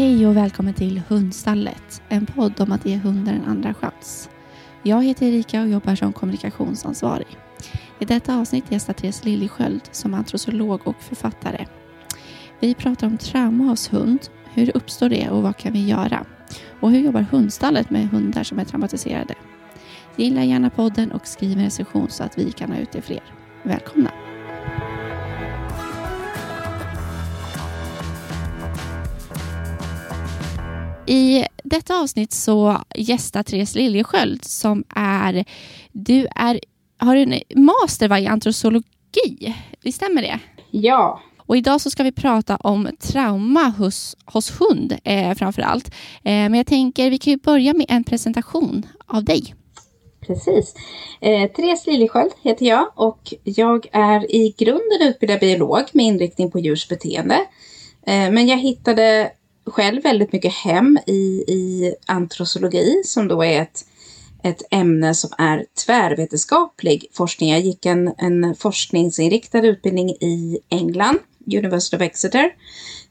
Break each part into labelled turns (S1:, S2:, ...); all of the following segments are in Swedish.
S1: Hej och välkommen till Hundstallet, en podd om att ge hundar en andra chans. Jag heter Erika och jobbar som kommunikationsansvarig. I detta avsnitt gästar Therese Liljesköld som antrosolog och författare. Vi pratar om trauma hos hund, hur uppstår det och vad kan vi göra? Och hur jobbar Hundstallet med hundar som är traumatiserade? Gilla gärna podden och skriv en recension så att vi kan ha ut det fler. Välkomna! I detta avsnitt så gästar Therese Liljesköld som är, du är, har en master va, i antrozoologi, visst stämmer det?
S2: Ja.
S1: Och idag så ska vi prata om trauma hos, hos hund eh, framför allt. Eh, men jag tänker vi kan ju börja med en presentation av dig.
S2: Precis. Eh, Therese Liljesköld heter jag och jag är i grunden utbildad biolog med inriktning på djurs beteende. Eh, men jag hittade själv väldigt mycket hem i, i antrosologi som då är ett, ett ämne som är tvärvetenskaplig forskning. Jag gick en, en forskningsinriktad utbildning i England, University of Exeter.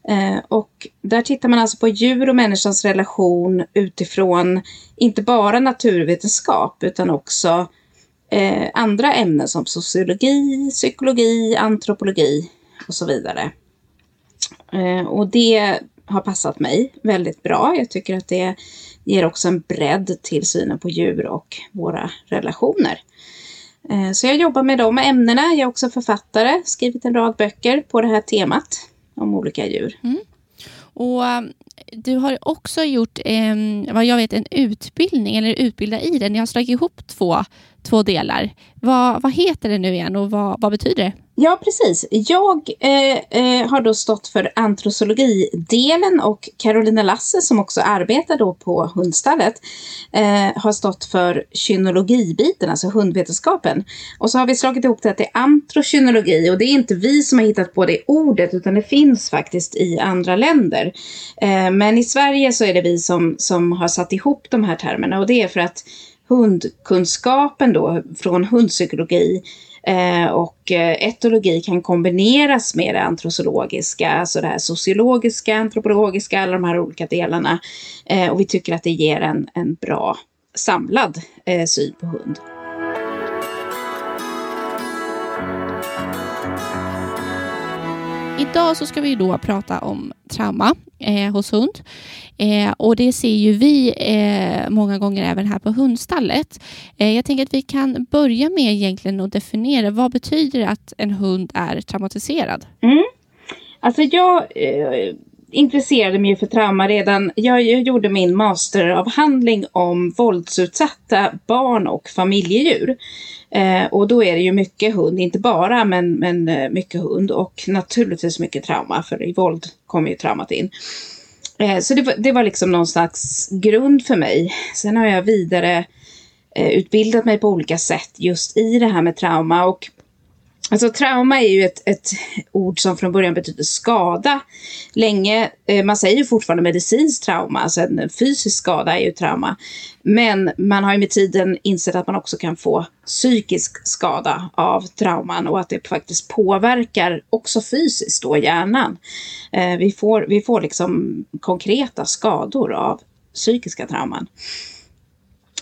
S2: Eh, och där tittar man alltså på djur och människans relation utifrån inte bara naturvetenskap utan också eh, andra ämnen som sociologi, psykologi, antropologi och så vidare. Eh, och det har passat mig väldigt bra. Jag tycker att det ger också en bredd till synen på djur och våra relationer. Eh, så jag jobbar med de ämnena. Jag är också författare, skrivit en rad böcker på det här temat om olika djur.
S1: Mm. Och eh, Du har också gjort, eh, vad jag vet, en utbildning, eller utbilda i den. Ni har slagit ihop två, två delar. Vad, vad heter det nu igen och vad, vad betyder det?
S2: Ja, precis. Jag eh, eh, har då stått för antrosologidelen och Carolina Lasse som också arbetar då på hundstallet eh, har stått för kynologibiten, alltså hundvetenskapen. Och så har vi slagit ihop det till antrokynologi och det är inte vi som har hittat på det ordet utan det finns faktiskt i andra länder. Eh, men i Sverige så är det vi som, som har satt ihop de här termerna och det är för att hundkunskapen då från hundpsykologi Eh, Eh, och eh, etologi kan kombineras med det antrosologiska, alltså det här sociologiska, antropologiska, alla de här olika delarna. Eh, och vi tycker att det ger en, en bra samlad syn på hund.
S1: Idag så ska vi då prata om trauma eh, hos hund. Eh, och det ser ju vi eh, många gånger även här på hundstallet. Eh, jag tänker att vi kan börja med egentligen att definiera vad betyder det att en hund är traumatiserad?
S2: Mm. Alltså jag eh, intresserade mig för trauma redan, jag, jag gjorde min masteravhandling om våldsutsatta barn och familjedjur. Eh, och då är det ju mycket hund, inte bara men, men eh, mycket hund och naturligtvis mycket trauma för i våld kommer ju traumat in. Eh, så det var, det var liksom någon slags grund för mig. Sen har jag vidare eh, utbildat mig på olika sätt just i det här med trauma och Alltså trauma är ju ett, ett ord som från början betyder skada. Länge, eh, man säger ju fortfarande medicinskt trauma, alltså en fysisk skada är ju trauma. Men man har ju med tiden insett att man också kan få psykisk skada av trauman och att det faktiskt påverkar också fysiskt då hjärnan. Eh, vi, får, vi får liksom konkreta skador av psykiska trauman.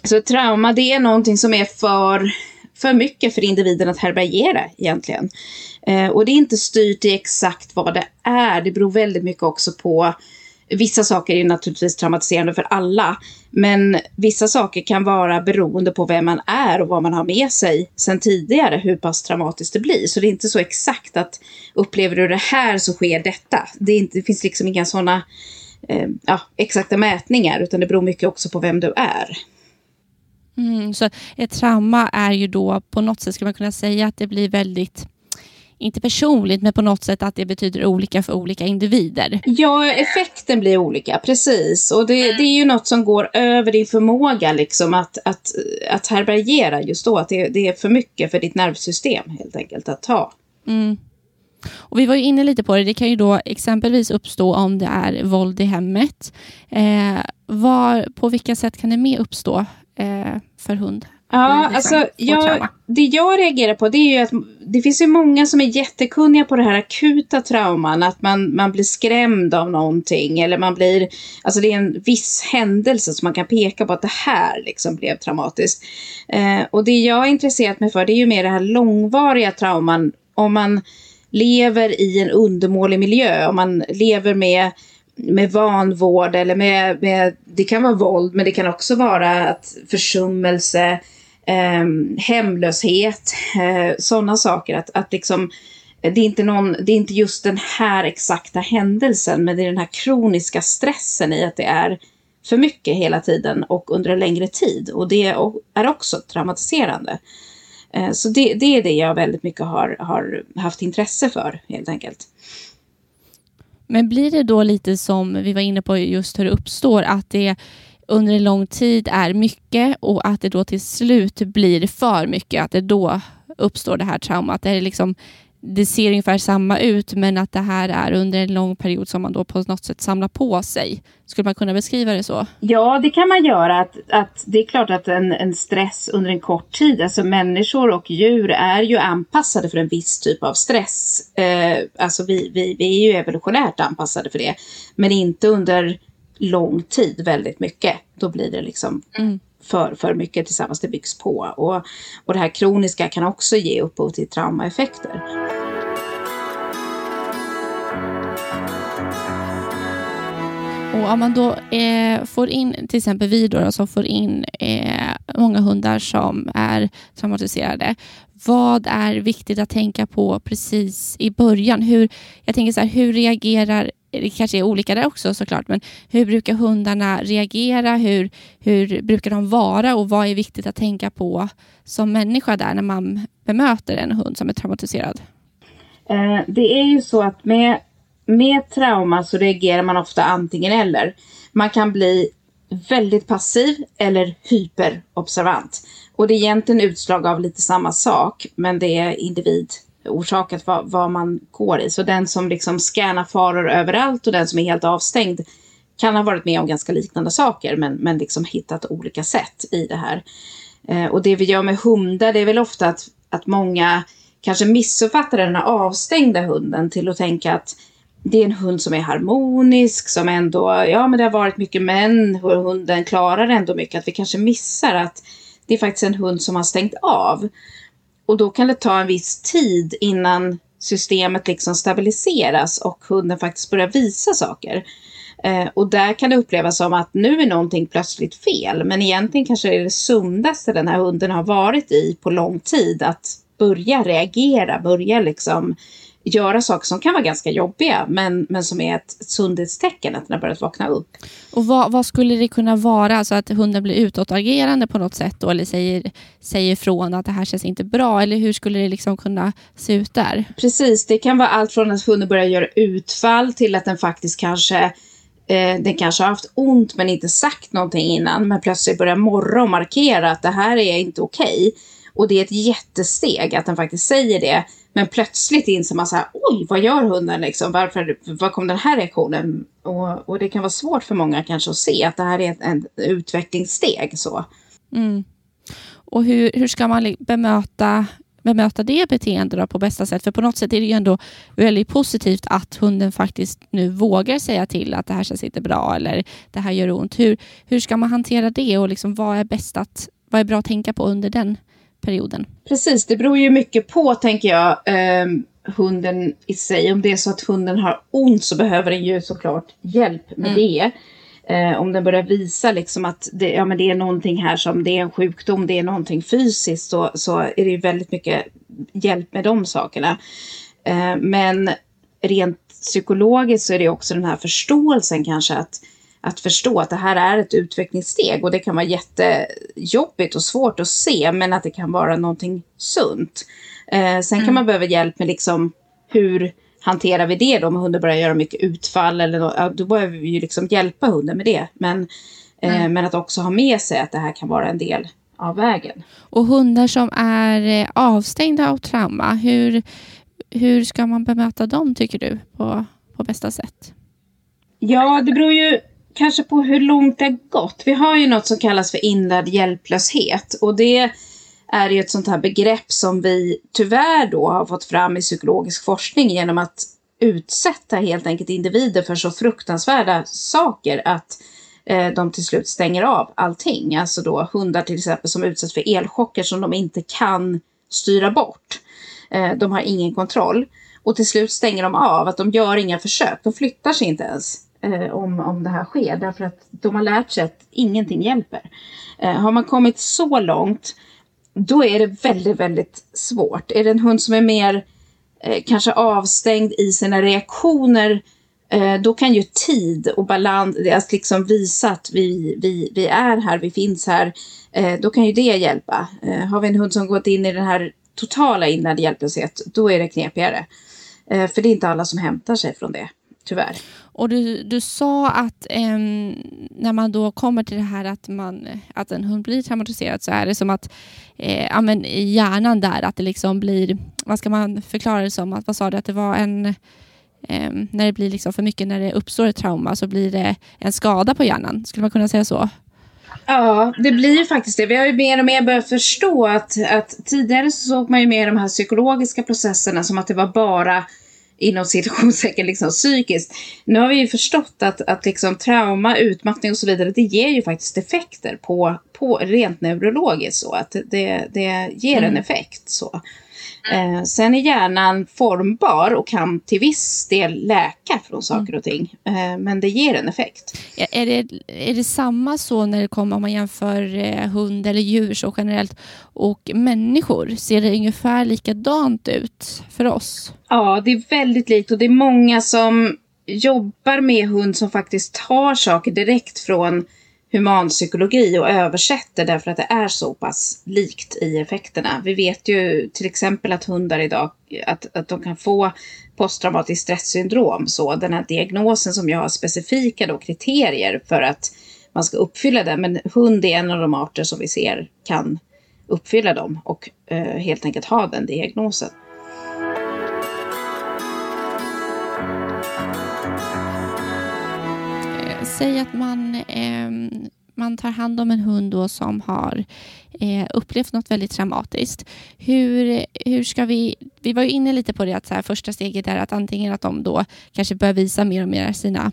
S2: Så trauma det är någonting som är för för mycket för individen att härbärgera egentligen. Eh, och det är inte styrt i exakt vad det är. Det beror väldigt mycket också på Vissa saker är naturligtvis traumatiserande för alla, men vissa saker kan vara beroende på vem man är och vad man har med sig sedan tidigare, hur pass traumatiskt det blir. Så det är inte så exakt att upplever du det här så sker detta. Det, inte, det finns liksom inga sådana eh, ja, exakta mätningar, utan det beror mycket också på vem du är.
S1: Mm, så ett trauma är ju då på något sätt, ska man kunna säga att det blir väldigt inte personligt, men på något sätt att det betyder olika för olika individer.
S2: Ja, effekten blir olika, precis. Och det, det är ju något som går över din förmåga liksom att, att, att härbärgera just då. Att det, det är för mycket för ditt nervsystem helt enkelt att ta.
S1: Mm. Och vi var ju inne lite på det, det kan ju då exempelvis uppstå om det är våld i hemmet. Eh, var, på vilka sätt kan det mer uppstå? Eh, för hund?
S2: Ja, liksom, alltså jag, det jag reagerar på det är ju att det finns ju många som är jättekunniga på det här akuta trauman, att man, man blir skrämd av någonting eller man blir, alltså det är en viss händelse som man kan peka på att det här liksom blev traumatiskt. Eh, och det jag har intresserat mig för det är ju mer det här långvariga trauman, om man lever i en undermålig miljö, om man lever med med vanvård eller med, med, det kan vara våld men det kan också vara att försummelse, eh, hemlöshet, eh, sådana saker. Att, att liksom, det, är inte någon, det är inte just den här exakta händelsen men det är den här kroniska stressen i att det är för mycket hela tiden och under en längre tid. Och det är också traumatiserande. Eh, så det, det, är det jag väldigt mycket har, har haft intresse för helt enkelt.
S1: Men blir det då lite som vi var inne på just hur det uppstår, att det under en lång tid är mycket och att det då till slut blir för mycket, att det då uppstår det här traumat. Det, liksom, det ser ungefär samma ut, men att det här är under en lång period som man då på något sätt samlar på sig. Skulle man kunna beskriva det så?
S2: Ja, det kan man göra. Att, att det är klart att en, en stress under en kort tid, alltså människor och djur är ju anpassade för en viss typ av stress. Eh, alltså vi, vi, vi är ju evolutionärt anpassade för det, men inte under lång tid väldigt mycket. Då blir det liksom mm för, för mycket tillsammans, det byggs på. Och, och det här kroniska kan också ge upphov till traumaeffekter.
S1: Och om man då eh, får in, till exempel vi då, som får in eh, många hundar som är traumatiserade. Vad är viktigt att tänka på precis i början? Hur, jag tänker så här, hur reagerar det kanske är olika där också såklart, men hur brukar hundarna reagera? Hur, hur brukar de vara och vad är viktigt att tänka på som människa där när man bemöter en hund som är traumatiserad?
S2: Eh, det är ju så att med, med trauma så reagerar man ofta antingen eller. Man kan bli väldigt passiv eller hyperobservant. Och det är egentligen utslag av lite samma sak, men det är individ orsakat vad, vad man går i. Så den som liksom scannar faror överallt och den som är helt avstängd kan ha varit med om ganska liknande saker men, men liksom hittat olika sätt i det här. Eh, och det vi gör med hundar det är väl ofta att, att många kanske missuppfattar den här avstängda hunden till att tänka att det är en hund som är harmonisk, som ändå, ja men det har varit mycket män, och hunden klarar ändå mycket, att vi kanske missar att det är faktiskt en hund som har stängt av. Och då kan det ta en viss tid innan systemet liksom stabiliseras och hunden faktiskt börjar visa saker. Eh, och där kan det upplevas som att nu är någonting plötsligt fel. Men egentligen kanske det är det sundaste den här hunden har varit i på lång tid. Att börja reagera, börja liksom göra saker som kan vara ganska jobbiga men, men som är ett, ett sundhetstecken att den har börjat vakna upp.
S1: Och vad, vad, skulle det kunna vara? Alltså att hunden blir utåtagerande på något sätt då, eller säger, säger ifrån att det här känns inte bra eller hur skulle det liksom kunna se ut där?
S2: Precis, det kan vara allt från att hunden börjar göra utfall till att den faktiskt kanske eh, den kanske har haft ont men inte sagt någonting innan men plötsligt börjar morra och markera att det här är inte okej. Okay. Och det är ett jättesteg att den faktiskt säger det. Men plötsligt inser man så här, oj, vad gör hunden liksom? Varför, var kom den här reaktionen? Och, och det kan vara svårt för många kanske att se att det här är ett, ett utvecklingssteg. Så.
S1: Mm. Och hur, hur ska man bemöta bemöta det beteendet på bästa sätt? För på något sätt är det ju ändå väldigt positivt att hunden faktiskt nu vågar säga till att det här känns inte bra eller det här gör ont. Hur, hur ska man hantera det och liksom vad är bäst att, vad är bra att tänka på under den perioden?
S2: Precis, det beror ju mycket på, tänker jag, eh, hunden i sig. Om det är så att hunden har ont så behöver den ju såklart hjälp med mm. det. Eh, om den börjar visa liksom att det, ja, men det är någonting här som det är en sjukdom, det är någonting fysiskt så, så är det ju väldigt mycket hjälp med de sakerna. Eh, men rent psykologiskt så är det också den här förståelsen kanske att att förstå att det här är ett utvecklingssteg och det kan vara jättejobbigt och svårt att se men att det kan vara någonting sunt. Eh, sen mm. kan man behöva hjälp med liksom hur hanterar vi det då om hunden börjar göra mycket utfall eller då, då behöver vi ju liksom hjälpa hunden med det. Men, eh, mm. men att också ha med sig att det här kan vara en del av vägen.
S1: Och hundar som är eh, avstängda av trauma, hur, hur ska man bemöta dem tycker du på, på bästa sätt?
S2: Ja, det beror ju kanske på hur långt det har gått. Vi har ju något som kallas för inlärd hjälplöshet och det är ju ett sånt här begrepp som vi tyvärr då har fått fram i psykologisk forskning genom att utsätta helt enkelt individer för så fruktansvärda saker att eh, de till slut stänger av allting. Alltså då hundar till exempel som utsätts för elchocker som de inte kan styra bort. Eh, de har ingen kontroll. Och till slut stänger de av, att de gör inga försök. De flyttar sig inte ens eh, om, om det här sker. Därför att de har lärt sig att ingenting hjälper. Eh, har man kommit så långt, då är det väldigt, väldigt svårt. Är det en hund som är mer eh, kanske avstängd i sina reaktioner, eh, då kan ju tid och balans, att liksom visa att vi, vi, vi är här, vi finns här, eh, då kan ju det hjälpa. Eh, har vi en hund som gått in i den här totala inlärd hjälplöshet, då är det knepigare. Eh, för det är inte alla som hämtar sig från det, tyvärr.
S1: Och du, du sa att eh, när man då kommer till det här att, man, att en hund blir traumatiserad så är det som att eh, ja, men i hjärnan där, att det liksom blir, vad ska man förklara det som? Att, vad sa du, att det var en, eh, när det blir liksom för mycket, när det uppstår ett trauma så blir det en skada på hjärnan. Skulle man kunna säga så?
S2: Ja, det blir ju faktiskt det. Vi har ju mer och mer börjat förstå att, att tidigare så såg man ju mer de här psykologiska processerna som att det var bara inom citationstecken liksom psykiskt. Nu har vi ju förstått att, att liksom trauma, utmattning och så vidare, det ger ju faktiskt effekter på, på rent neurologiskt så att det, det ger mm. en effekt så. Eh, sen är hjärnan formbar och kan till viss del läka från saker och ting. Eh, men det ger en effekt.
S1: Är det, är det samma så när det kommer om man jämför eh, hund eller djur så generellt och människor? Ser det ungefär likadant ut för oss?
S2: Ja, det är väldigt likt och det är många som jobbar med hund som faktiskt tar saker direkt från humanpsykologi och översätter därför att det är så pass likt i effekterna. Vi vet ju till exempel att hundar idag att, att de kan få posttraumatiskt stresssyndrom. Så den här diagnosen som jag har specifika då, kriterier för att man ska uppfylla den. Men hund är en av de arter som vi ser kan uppfylla dem och eh, helt enkelt ha den diagnosen.
S1: Eh, säg att man, eh, man tar hand om en hund då som har eh, upplevt något väldigt traumatiskt. Hur, hur ska vi... Vi var ju inne lite på det att så här, första steget är att antingen att de då kanske börjar visa mer och mer sina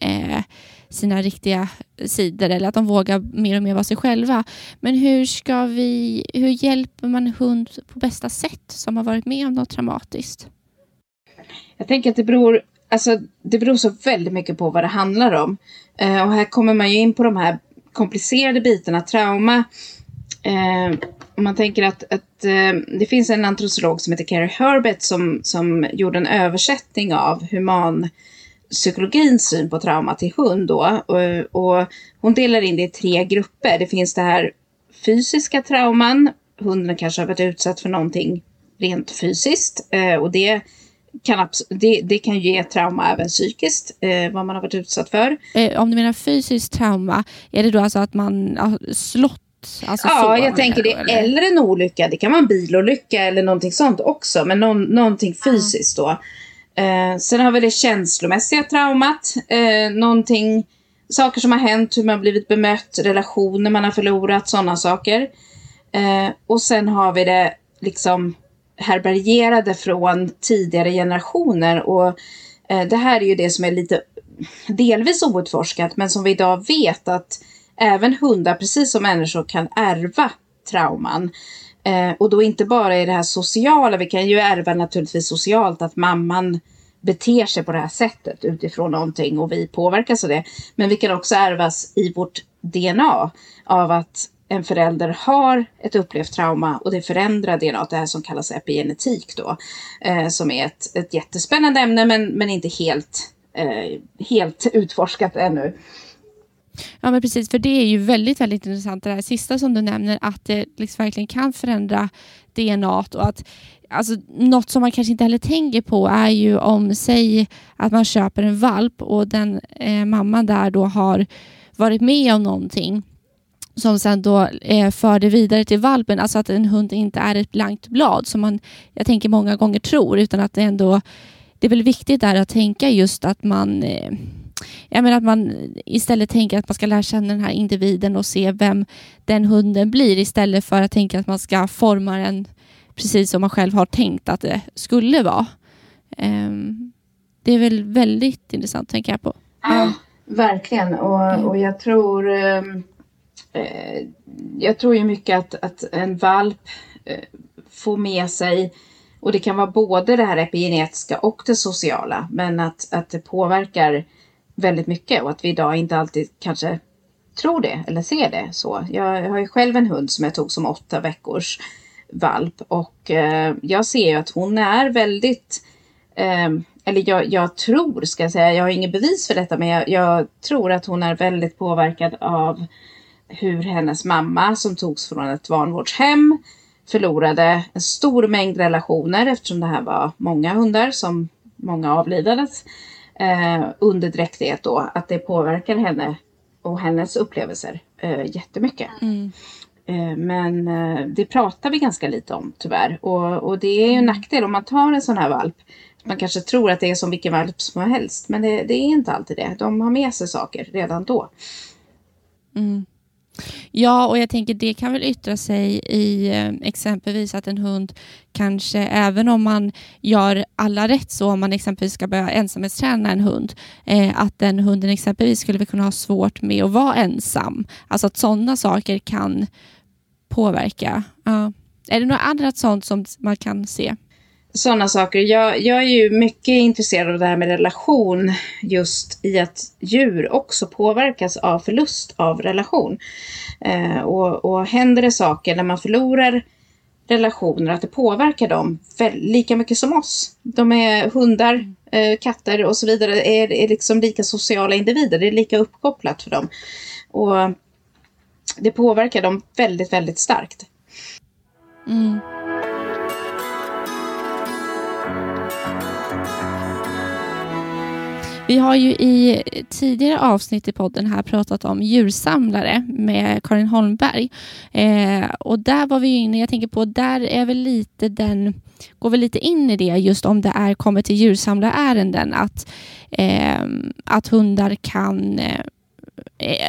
S1: eh, sina riktiga sidor eller att de vågar mer och mer vara sig själva. Men hur ska vi, hur hjälper man en hund på bästa sätt som har varit med om något traumatiskt?
S2: Jag tänker att det beror alltså, det beror så väldigt mycket på vad det handlar om. Eh, och här kommer man ju in på de här komplicerade bitarna, trauma. Eh, om man tänker att, att eh, det finns en antropolog som heter Carrie Herbert som, som gjorde en översättning av humanpsykologins syn på trauma till hund. Då. Och, och hon delar in det i tre grupper. Det finns det här fysiska trauman. Hunden kanske har varit utsatt för någonting rent fysiskt. Eh, och det kan, det, det kan ge trauma även psykiskt, eh, vad man har varit utsatt för.
S1: Eh, om du menar fysiskt trauma, är det då alltså att man har slått Alltså
S2: ja, jag tänker det. Eller? eller en olycka. Det kan vara en bilolycka eller någonting sånt också. Men någon, någonting fysiskt då. Eh, sen har vi det känslomässiga traumat. Eh, någonting, saker som har hänt, hur man blivit bemött, relationer man har förlorat, sådana saker. Eh, och sen har vi det liksom härbärgerade från tidigare generationer. Och eh, det här är ju det som är lite delvis outforskat, men som vi idag vet att även hundar, precis som människor, kan ärva trauman. Eh, och då inte bara i det här sociala, vi kan ju ärva naturligtvis socialt att mamman beter sig på det här sättet utifrån någonting och vi påverkas av det. Men vi kan också ärvas i vårt DNA av att en förälder har ett upplevt trauma och det förändrar DNA, det här som kallas epigenetik då, eh, som är ett, ett jättespännande ämne men, men inte helt, eh, helt utforskat ännu.
S1: Ja, men precis, för det är ju väldigt, väldigt intressant det här sista som du nämner, att det liksom verkligen kan förändra DNA och att alltså, något som man kanske inte heller tänker på är ju om, säg att man köper en valp och den eh, mamman där då har varit med om någonting som sen då eh, för det vidare till valpen. Alltså att en hund inte är ett blankt blad som man, jag tänker många gånger tror, utan att det ändå, det är väl viktigt där att tänka just att man eh, jag menar att man istället tänker att man ska lära känna den här individen och se vem den hunden blir istället för att tänka att man ska forma den precis som man själv har tänkt att det skulle vara. Ehm, det är väl väldigt intressant, tänker jag på.
S2: Ja, verkligen. Och, och jag tror ehm, eh, jag tror ju mycket att, att en valp eh, får med sig och det kan vara både det här epigenetiska och det sociala men att, att det påverkar väldigt mycket och att vi idag inte alltid kanske tror det eller ser det så. Jag har ju själv en hund som jag tog som åtta veckors valp och eh, jag ser ju att hon är väldigt eh, eller jag, jag, tror, ska jag säga, jag har inget bevis för detta, men jag, jag, tror att hon är väldigt påverkad av hur hennes mamma, som togs från ett vanvårdshem, förlorade en stor mängd relationer eftersom det här var många hundar som många avlidades eh, under dräktighet då, att det påverkar henne och hennes upplevelser eh, jättemycket. Mm. Eh, men eh, det pratar vi ganska lite om tyvärr och, och det är ju en nackdel om man tar en sån här valp. Man kanske tror att det är som vilken valp som helst men det, det är inte alltid det. De har med sig saker redan då.
S1: Mm. Ja, och jag tänker det kan väl yttra sig i eh, exempelvis att en hund kanske, även om man gör alla rätt så, om man exempelvis ska börja ensamhetsträna en hund, eh, att den hunden exempelvis skulle kunna ha svårt med att vara ensam. Alltså att sådana saker kan påverka. Ja. Är det något annat sånt som man kan se?
S2: Sådana saker. Jag, jag är ju mycket intresserad av det här med relation just i att djur också påverkas av förlust av relation. Eh, och, och händer det saker när man förlorar relationer, att det påverkar dem väl, lika mycket som oss. De är hundar, eh, katter och så vidare, är, är liksom lika sociala individer. Det är lika uppkopplat för dem. Och det påverkar dem väldigt, väldigt starkt. Mm.
S1: Vi har ju i tidigare avsnitt i podden här pratat om djursamlare med Karin Holmberg. Eh, och där var vi inne, jag tänker på, där är väl lite den, går väl lite in i det just om det är kommer till djursamlarärenden att, eh, att hundar kan eh, Eh,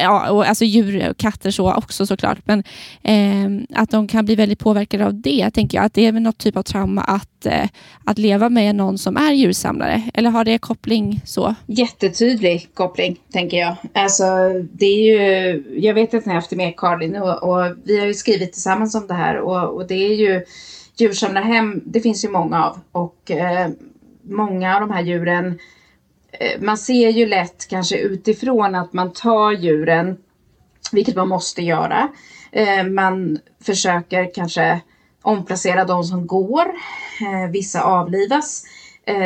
S1: ja, och alltså djur och katter så också såklart, men eh, att de kan bli väldigt påverkade av det, tänker jag. Att det är något typ av trauma att, eh, att leva med någon som är djursamlare. Eller har det koppling så?
S2: Jättetydlig koppling, tänker jag. Alltså, det är ju, jag vet att ni har haft det med Karin och, och, vi har ju skrivit tillsammans om det här och, och det är ju djursamlarhem, det finns ju många av och eh, många av de här djuren Eh, man ser ju lätt kanske utifrån att man tar djuren, vilket man måste göra. Eh, man försöker kanske omplacera de som går. Eh, vissa avlivas.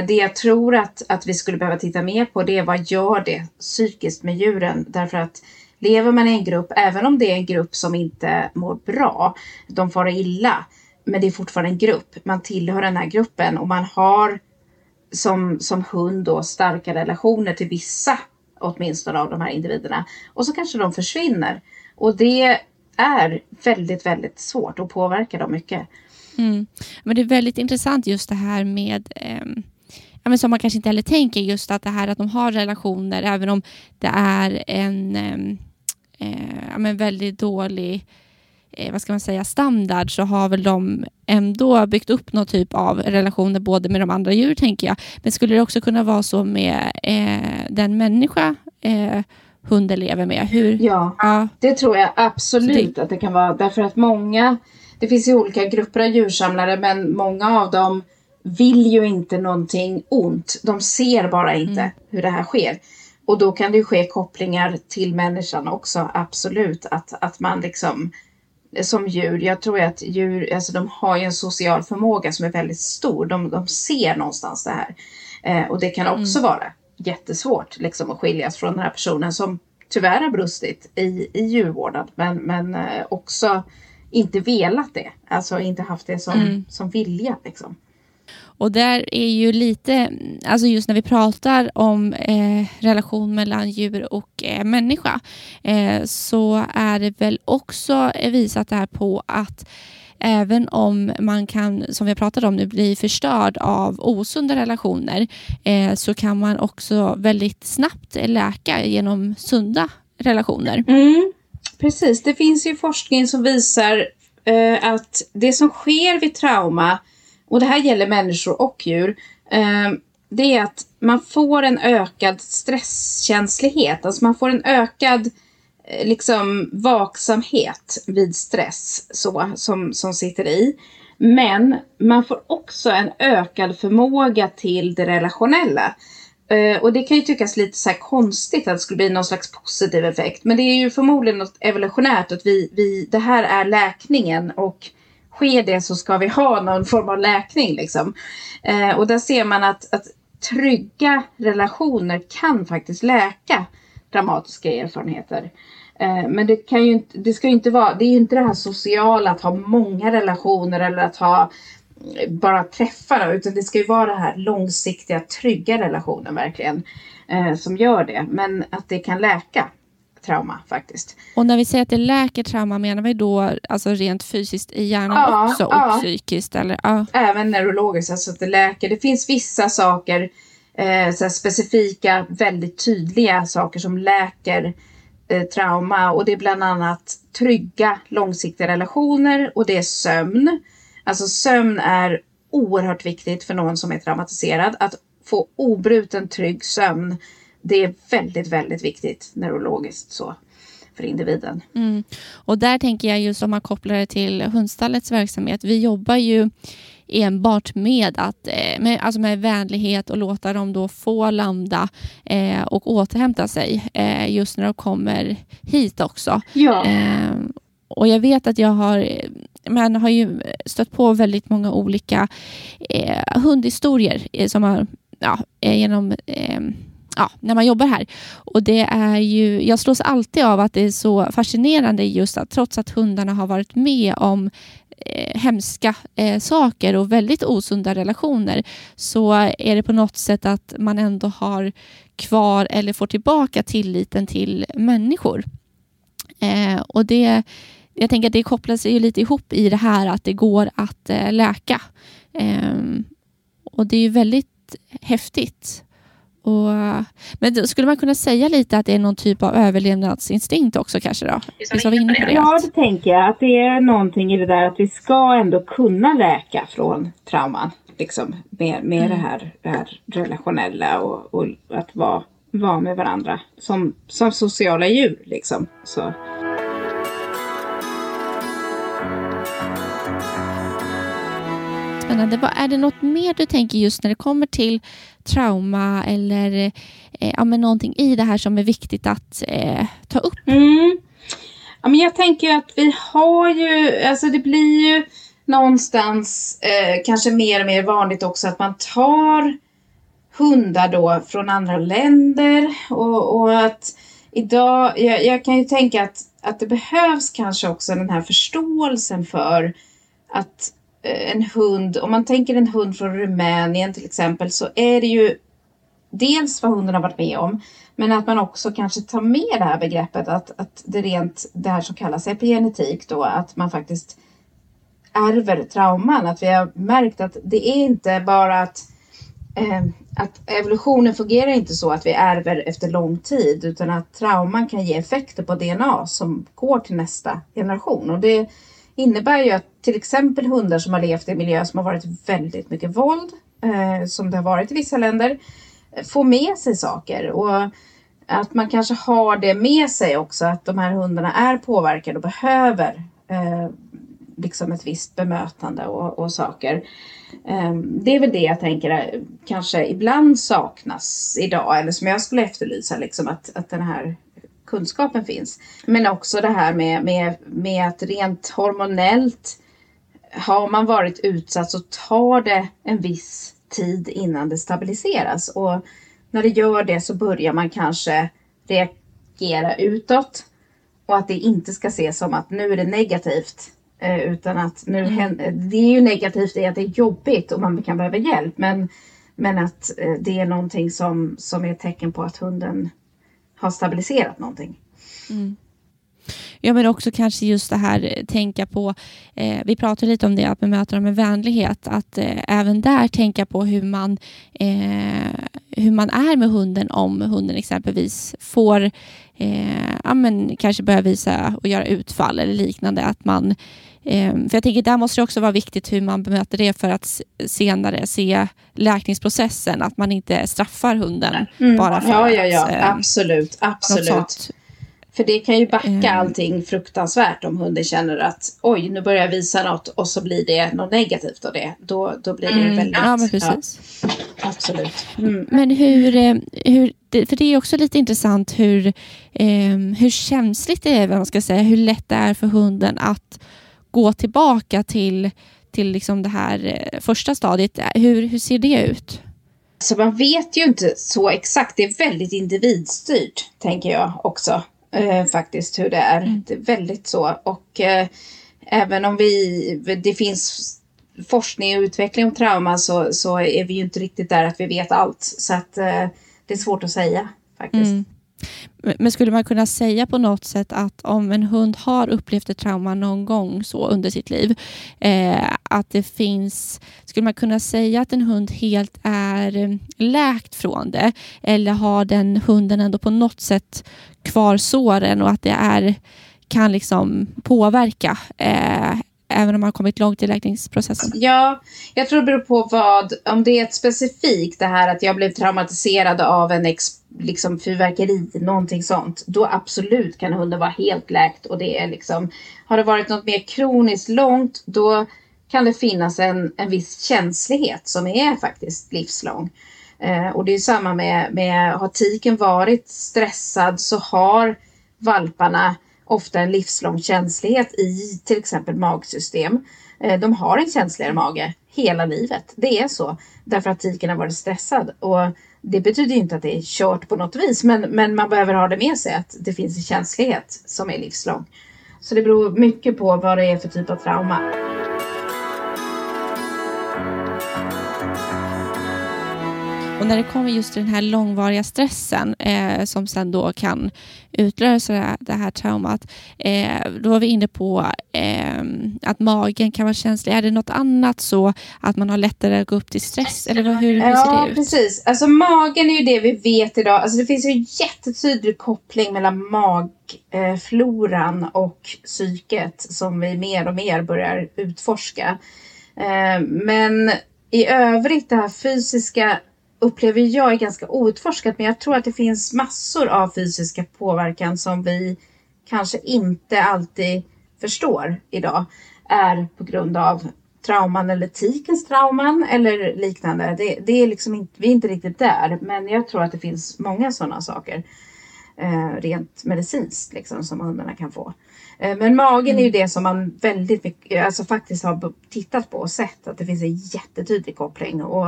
S2: Det jag tror att, att vi skulle behöva titta mer på det är vad gör det psykiskt med djuren? Därför att lever man i en grupp, även om det är en grupp som inte mår bra, de far illa, men det är fortfarande en grupp. Man tillhör den här gruppen och man har som, som hund då starka relationer till vissa åtminstone av de här individerna. Och så kanske de försvinner. Och det är väldigt, väldigt svårt och påverkar dem mycket.
S1: Mm. Men det är väldigt intressant just det här med eh, ja, men som man kanske inte heller tänker just att det här att de har relationer även om det är en eh, eh, ja, men väldigt dålig eh, vad ska man säga, standard så har väl de ändå byggt upp någon typ av relationer både med de andra djur tänker jag. Men skulle det också kunna vara så med eh, den människa eh, hunden lever med? Hur,
S2: ja, ja, det tror jag absolut det, att det kan vara. Därför att många, det finns ju olika grupper av djursamlare men många av dem vill ju inte någonting ont. De ser bara inte mm. hur det här sker. Och då kan det ju ske kopplingar till människan också, absolut. Att, att man liksom som djur, jag tror att djur, alltså de har ju en social förmåga som är väldigt stor. De, de ser någonstans det här. Eh, och det kan också mm. vara jättesvårt liksom, att skiljas från den här personen som tyvärr har brustit i, i djurvården. Men, men eh, också inte velat det. Alltså inte haft det som, mm. som vilja. Liksom.
S1: Och där är ju lite, alltså just när vi pratar om eh, relation mellan djur och eh, människa, eh, så är det väl också visat här på att även om man kan, som vi har pratat om nu, bli förstörd av osunda relationer eh, så kan man också väldigt snabbt läka genom sunda relationer.
S2: Mm, precis, det finns ju forskning som visar eh, att det som sker vid trauma, och det här gäller människor och djur, eh, det är att man får en ökad stresskänslighet. Alltså man får en ökad eh, liksom vaksamhet vid stress så, som, som sitter i. Men man får också en ökad förmåga till det relationella. Eh, och det kan ju tyckas lite så konstigt att det skulle bli någon slags positiv effekt. Men det är ju förmodligen något evolutionärt att vi, vi, det här är läkningen och sker det så ska vi ha någon form av läkning. Liksom. Eh, och där ser man att, att trygga relationer kan faktiskt läka dramatiska erfarenheter. Eh, men det, kan ju inte, det ska ju inte vara, det är ju inte det här sociala att ha många relationer eller att ha eh, bara träffa då, utan det ska ju vara det här långsiktiga trygga relationen verkligen eh, som gör det. Men att det kan läka trauma faktiskt.
S1: Och när vi säger att det läker trauma menar vi då alltså rent fysiskt i hjärnan ja, också och ja. psykiskt? Eller? Ja.
S2: Även neurologiskt, alltså att det läker. Det finns vissa saker, eh, så specifika, väldigt tydliga saker som läker eh, trauma och det är bland annat trygga långsiktiga relationer och det är sömn. Alltså sömn är oerhört viktigt för någon som är traumatiserad. Att få obruten trygg sömn. Det är väldigt, väldigt viktigt neurologiskt så för individen.
S1: Mm. Och där tänker jag just om man kopplar det till Hundstallets verksamhet. Vi jobbar ju enbart med, att, eh, med, alltså med vänlighet och låta dem då få landa eh, och återhämta sig eh, just när de kommer hit också.
S2: Ja.
S1: Eh, och jag vet att jag har man har ju stött på väldigt många olika eh, hundhistorier eh, som har, ja, eh, genom eh, ja, när man jobbar här. Och det är ju, jag slås alltid av att det är så fascinerande just att trots att hundarna har varit med om eh, hemska eh, saker och väldigt osunda relationer så är det på något sätt att man ändå har kvar eller får tillbaka tilliten till människor. Eh, och det jag tänker att det kopplar sig ju lite ihop i det här att det går att eh, läka. Ehm, och det är ju väldigt häftigt. Och, men skulle man kunna säga lite att det är någon typ av överlevnadsinstinkt också kanske då?
S2: Vi var inne på det. Ja, det tänker jag. Att det är någonting i det där att vi ska ändå kunna läka från trauman. Liksom med, med mm. det, här, det här relationella och, och att vara, vara med varandra som, som sociala djur. Liksom. Så.
S1: Spännande. Vad, är det något mer du tänker just när det kommer till trauma eller eh, ja, men någonting i det här som är viktigt att eh, ta upp?
S2: Mm. Ja, men jag tänker att vi har ju, alltså det blir ju någonstans eh, kanske mer och mer vanligt också att man tar hundar då från andra länder och, och att idag, jag, jag, kan ju tänka att, att det behövs kanske också den här förståelsen för att Eh, en hund, om man tänker en hund från Rumänien till exempel, så är det ju dels vad hunden har varit med om, men att man också kanske tar med det här begreppet att, att det rent, det här som kallas epigenetik då, att man faktiskt ärver trauman. Att vi har märkt att det är inte bara att, eh, att evolutionen fungerar inte så att vi ärver efter lång tid, utan att trauman kan ge effekter på DNA som går till nästa generation. Och det innebär ju att till exempel hundar som har levt i en miljö som har varit väldigt mycket våld, eh, som det har varit i vissa länder, får med sig saker. Och att man kanske har det med sig också, att de här hundarna är påverkade och behöver eh, liksom ett visst bemötande och, och saker. Eh, det är väl det jag tänker kanske ibland saknas idag, eller som jag skulle efterlysa, liksom att, att den här kunskapen finns. Men också det här med, med, med att rent hormonellt har man varit utsatt så tar det en viss tid innan det stabiliseras. Och när det gör det så börjar man kanske reagera utåt. Och att det inte ska ses som att nu är det negativt. Eh, utan att nu mm. händer, det är ju negativt i att det är jobbigt och man kan behöva hjälp. Men, men att eh, det är någonting som, som är ett tecken på att hunden har stabiliserat någonting.
S1: Mm. Ja, men också kanske just det här eh, tänka på, eh, vi pratade lite om det, att bemöta dem med vänlighet, att eh, även där tänka på hur man, eh, hur man är med hunden om hunden exempelvis får, eh, ja, men kanske börja visa och göra utfall eller liknande, att man för jag tänker där måste det också vara viktigt hur man bemöter det för att senare se läkningsprocessen, att man inte straffar hunden mm. bara för
S2: ja, ja, ja. att... Eh, absolut, absolut. För det kan ju backa mm. allting fruktansvärt om hunden känner att oj, nu börjar jag visa något och så blir det något negativt av det. Då, då blir det mm. väldigt...
S1: Ja, men precis.
S2: Ja, absolut. Mm.
S1: Men hur, eh, hur, för det är också lite intressant hur, eh, hur känsligt det är, vad man ska säga, hur lätt det är för hunden att gå tillbaka till, till liksom det här eh, första stadiet. Hur, hur ser det ut?
S2: Så man vet ju inte så exakt. Det är väldigt individstyrt, tänker jag också. Eh, faktiskt hur det är. Mm. Det är väldigt så. Och eh, även om vi, det finns forskning och utveckling om trauma så, så är vi ju inte riktigt där att vi vet allt. Så att eh, det är svårt att säga faktiskt. Mm.
S1: Men skulle man kunna säga på något sätt att om en hund har upplevt ett trauma någon gång så under sitt liv, eh, att det finns, skulle man kunna säga att en hund helt är eh, läkt från det? Eller har den hunden ändå på något sätt kvar såren och att det är, kan liksom påverka eh, även om man har kommit långt i läkningsprocessen?
S2: Ja, jag tror det beror på vad, om det är ett specifikt det här att jag blev traumatiserad av en ex, liksom fyrverkeri, någonting sånt, då absolut kan hunden vara helt läkt och det är liksom, har det varit något mer kroniskt långt, då kan det finnas en, en viss känslighet som är faktiskt livslång. Eh, och det är samma med, med, har tiken varit stressad så har valparna ofta en livslång känslighet i till exempel magsystem. Eh, de har en känsligare mage hela livet. Det är så. Därför att tiken har varit stressad. Och det betyder inte att det är kört på något vis. Men, men man behöver ha det med sig att det finns en känslighet som är livslång. Så det beror mycket på vad det är för typ av trauma.
S1: När det kommer just till den här långvariga stressen eh, som sen då kan utlösa det här, det här traumat, eh, då var vi inne på eh, att magen kan vara känslig. Är det något annat så att man har lättare att gå upp till stress? Eller hur, hur
S2: ja,
S1: ser det ut?
S2: precis. Alltså magen är ju det vi vet idag. Alltså det finns ju en jättetydlig koppling mellan magfloran och psyket som vi mer och mer börjar utforska. Eh, men i övrigt det här fysiska upplever jag är ganska outforskat. Men jag tror att det finns massor av fysiska påverkan som vi kanske inte alltid förstår idag är på grund av trauman eller tikens trauman eller liknande. Det, det är liksom inte, vi är inte riktigt där, men jag tror att det finns många sådana saker eh, rent medicinskt liksom, som hundarna kan få. Eh, men magen mm. är ju mm. det som man väldigt mycket, alltså faktiskt har tittat på och sett att det finns en jättetydlig koppling. Och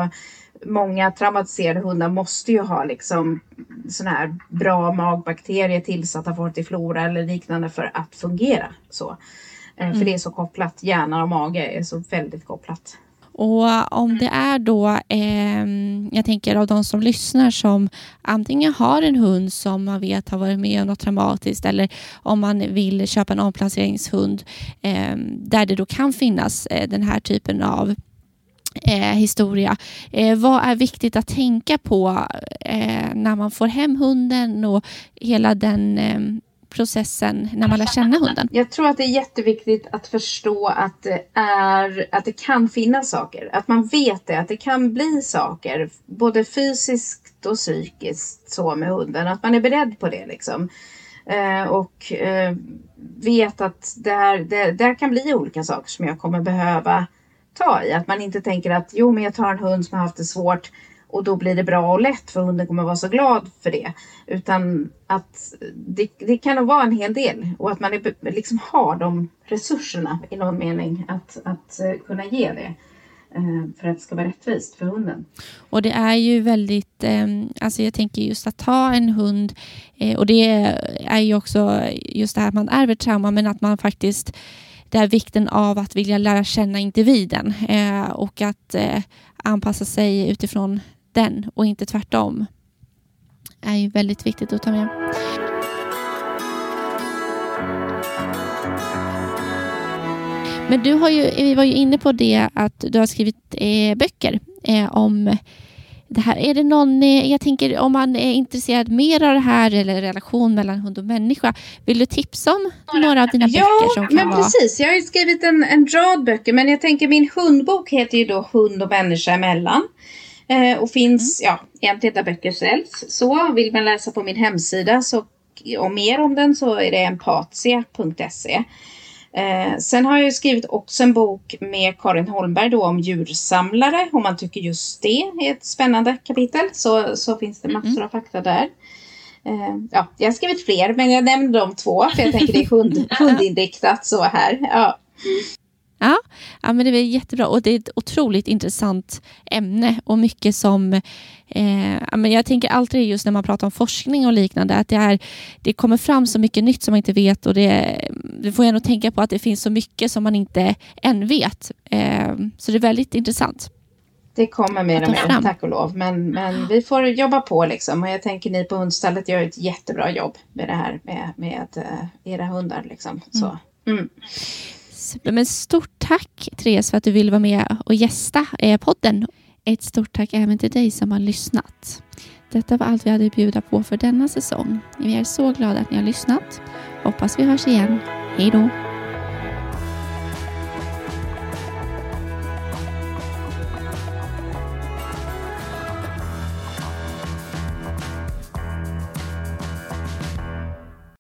S2: många traumatiserade hundar måste ju ha liksom sådana här bra magbakterier tillsatta för till flora eller liknande för att fungera så. Mm. För det är så kopplat, hjärna och mage är så väldigt kopplat.
S1: Och om det är då, eh, jag tänker av de som lyssnar som antingen har en hund som man vet har varit med om något traumatiskt eller om man vill köpa en omplaceringshund eh, där det då kan finnas eh, den här typen av eh, historia. Eh, vad är viktigt att tänka på eh, när man får hem hunden och hela den eh, processen när man lär känna hunden?
S2: Jag tror att det är jätteviktigt att förstå att det, är, att det kan finnas saker. Att man vet det, att det kan bli saker. Både fysiskt och psykiskt så med hunden. Att man är beredd på det liksom. Eh, och eh, vet att det, här, det, det kan bli olika saker som jag kommer behöva ta i. Att man inte tänker att jo, men jag tar en hund som har haft det svårt och då blir det bra och lätt för hunden kommer vara så glad för det. Utan att det, det kan nog vara en hel del och att man är, liksom har de resurserna i någon mening att, att eh, kunna ge det eh, för att det ska vara rättvist för hunden.
S1: Och det är ju väldigt, ehm, alltså jag tänker just att ta en hund eh, och det är ju också just det här att man ärver trauma men att man faktiskt det här vikten av att vilja lära känna individen eh, och att eh, anpassa sig utifrån den och inte tvärtom är ju väldigt viktigt att ta med. Men du har ju, vi var ju inne på det att du har skrivit eh, böcker eh, om det här. Är det någon, jag tänker om man är intresserad mer av det här eller relation mellan hund och människa. Vill du tipsa om några av dina
S2: ja,
S1: böcker? Som kan
S2: men
S1: vara...
S2: precis. Jag har ju skrivit en, en rad böcker, men jag tänker min hundbok heter ju då Hund och människa emellan. Eh, och finns,
S1: Mm.
S2: ja, egentligen där böcker säljs. Så vill man läsa på min hemsida så, och mer om den så är det empatia.se. Eh, sen har jag ju skrivit också en bok med Karin Holmberg då om djursamlare. Om man tycker just det är ett spännande kapitel så, så finns det massor av fakta där. Eh, ja, jag har skrivit fler men jag nämnde de två för jag tänker det är hund, hundinriktat så här. Ja.
S1: Ja, ja, men det är jättebra och det är ett otroligt intressant ämne och mycket som eh, ja, men jag tänker alltid just när man pratar om forskning och liknande att det, är, det kommer fram så mycket nytt som man inte vet och det, det får jag nog tänka på att det finns så mycket som man inte än vet. Eh, så det är väldigt intressant.
S2: Det kommer mer och mer, tack och lov. Men, men vi får jobba på liksom. Och jag tänker ni på hundstallet gör ett jättebra jobb med det här med, med uh, era hundar liksom. Så. Mm.
S1: Men stort tack Therese för att du ville vara med och gästa eh, podden. Ett stort tack även till dig som har lyssnat. Detta var allt vi hade att bjuda på för denna säsong. Vi är så glada att ni har lyssnat. Hoppas vi hörs igen. Hej då!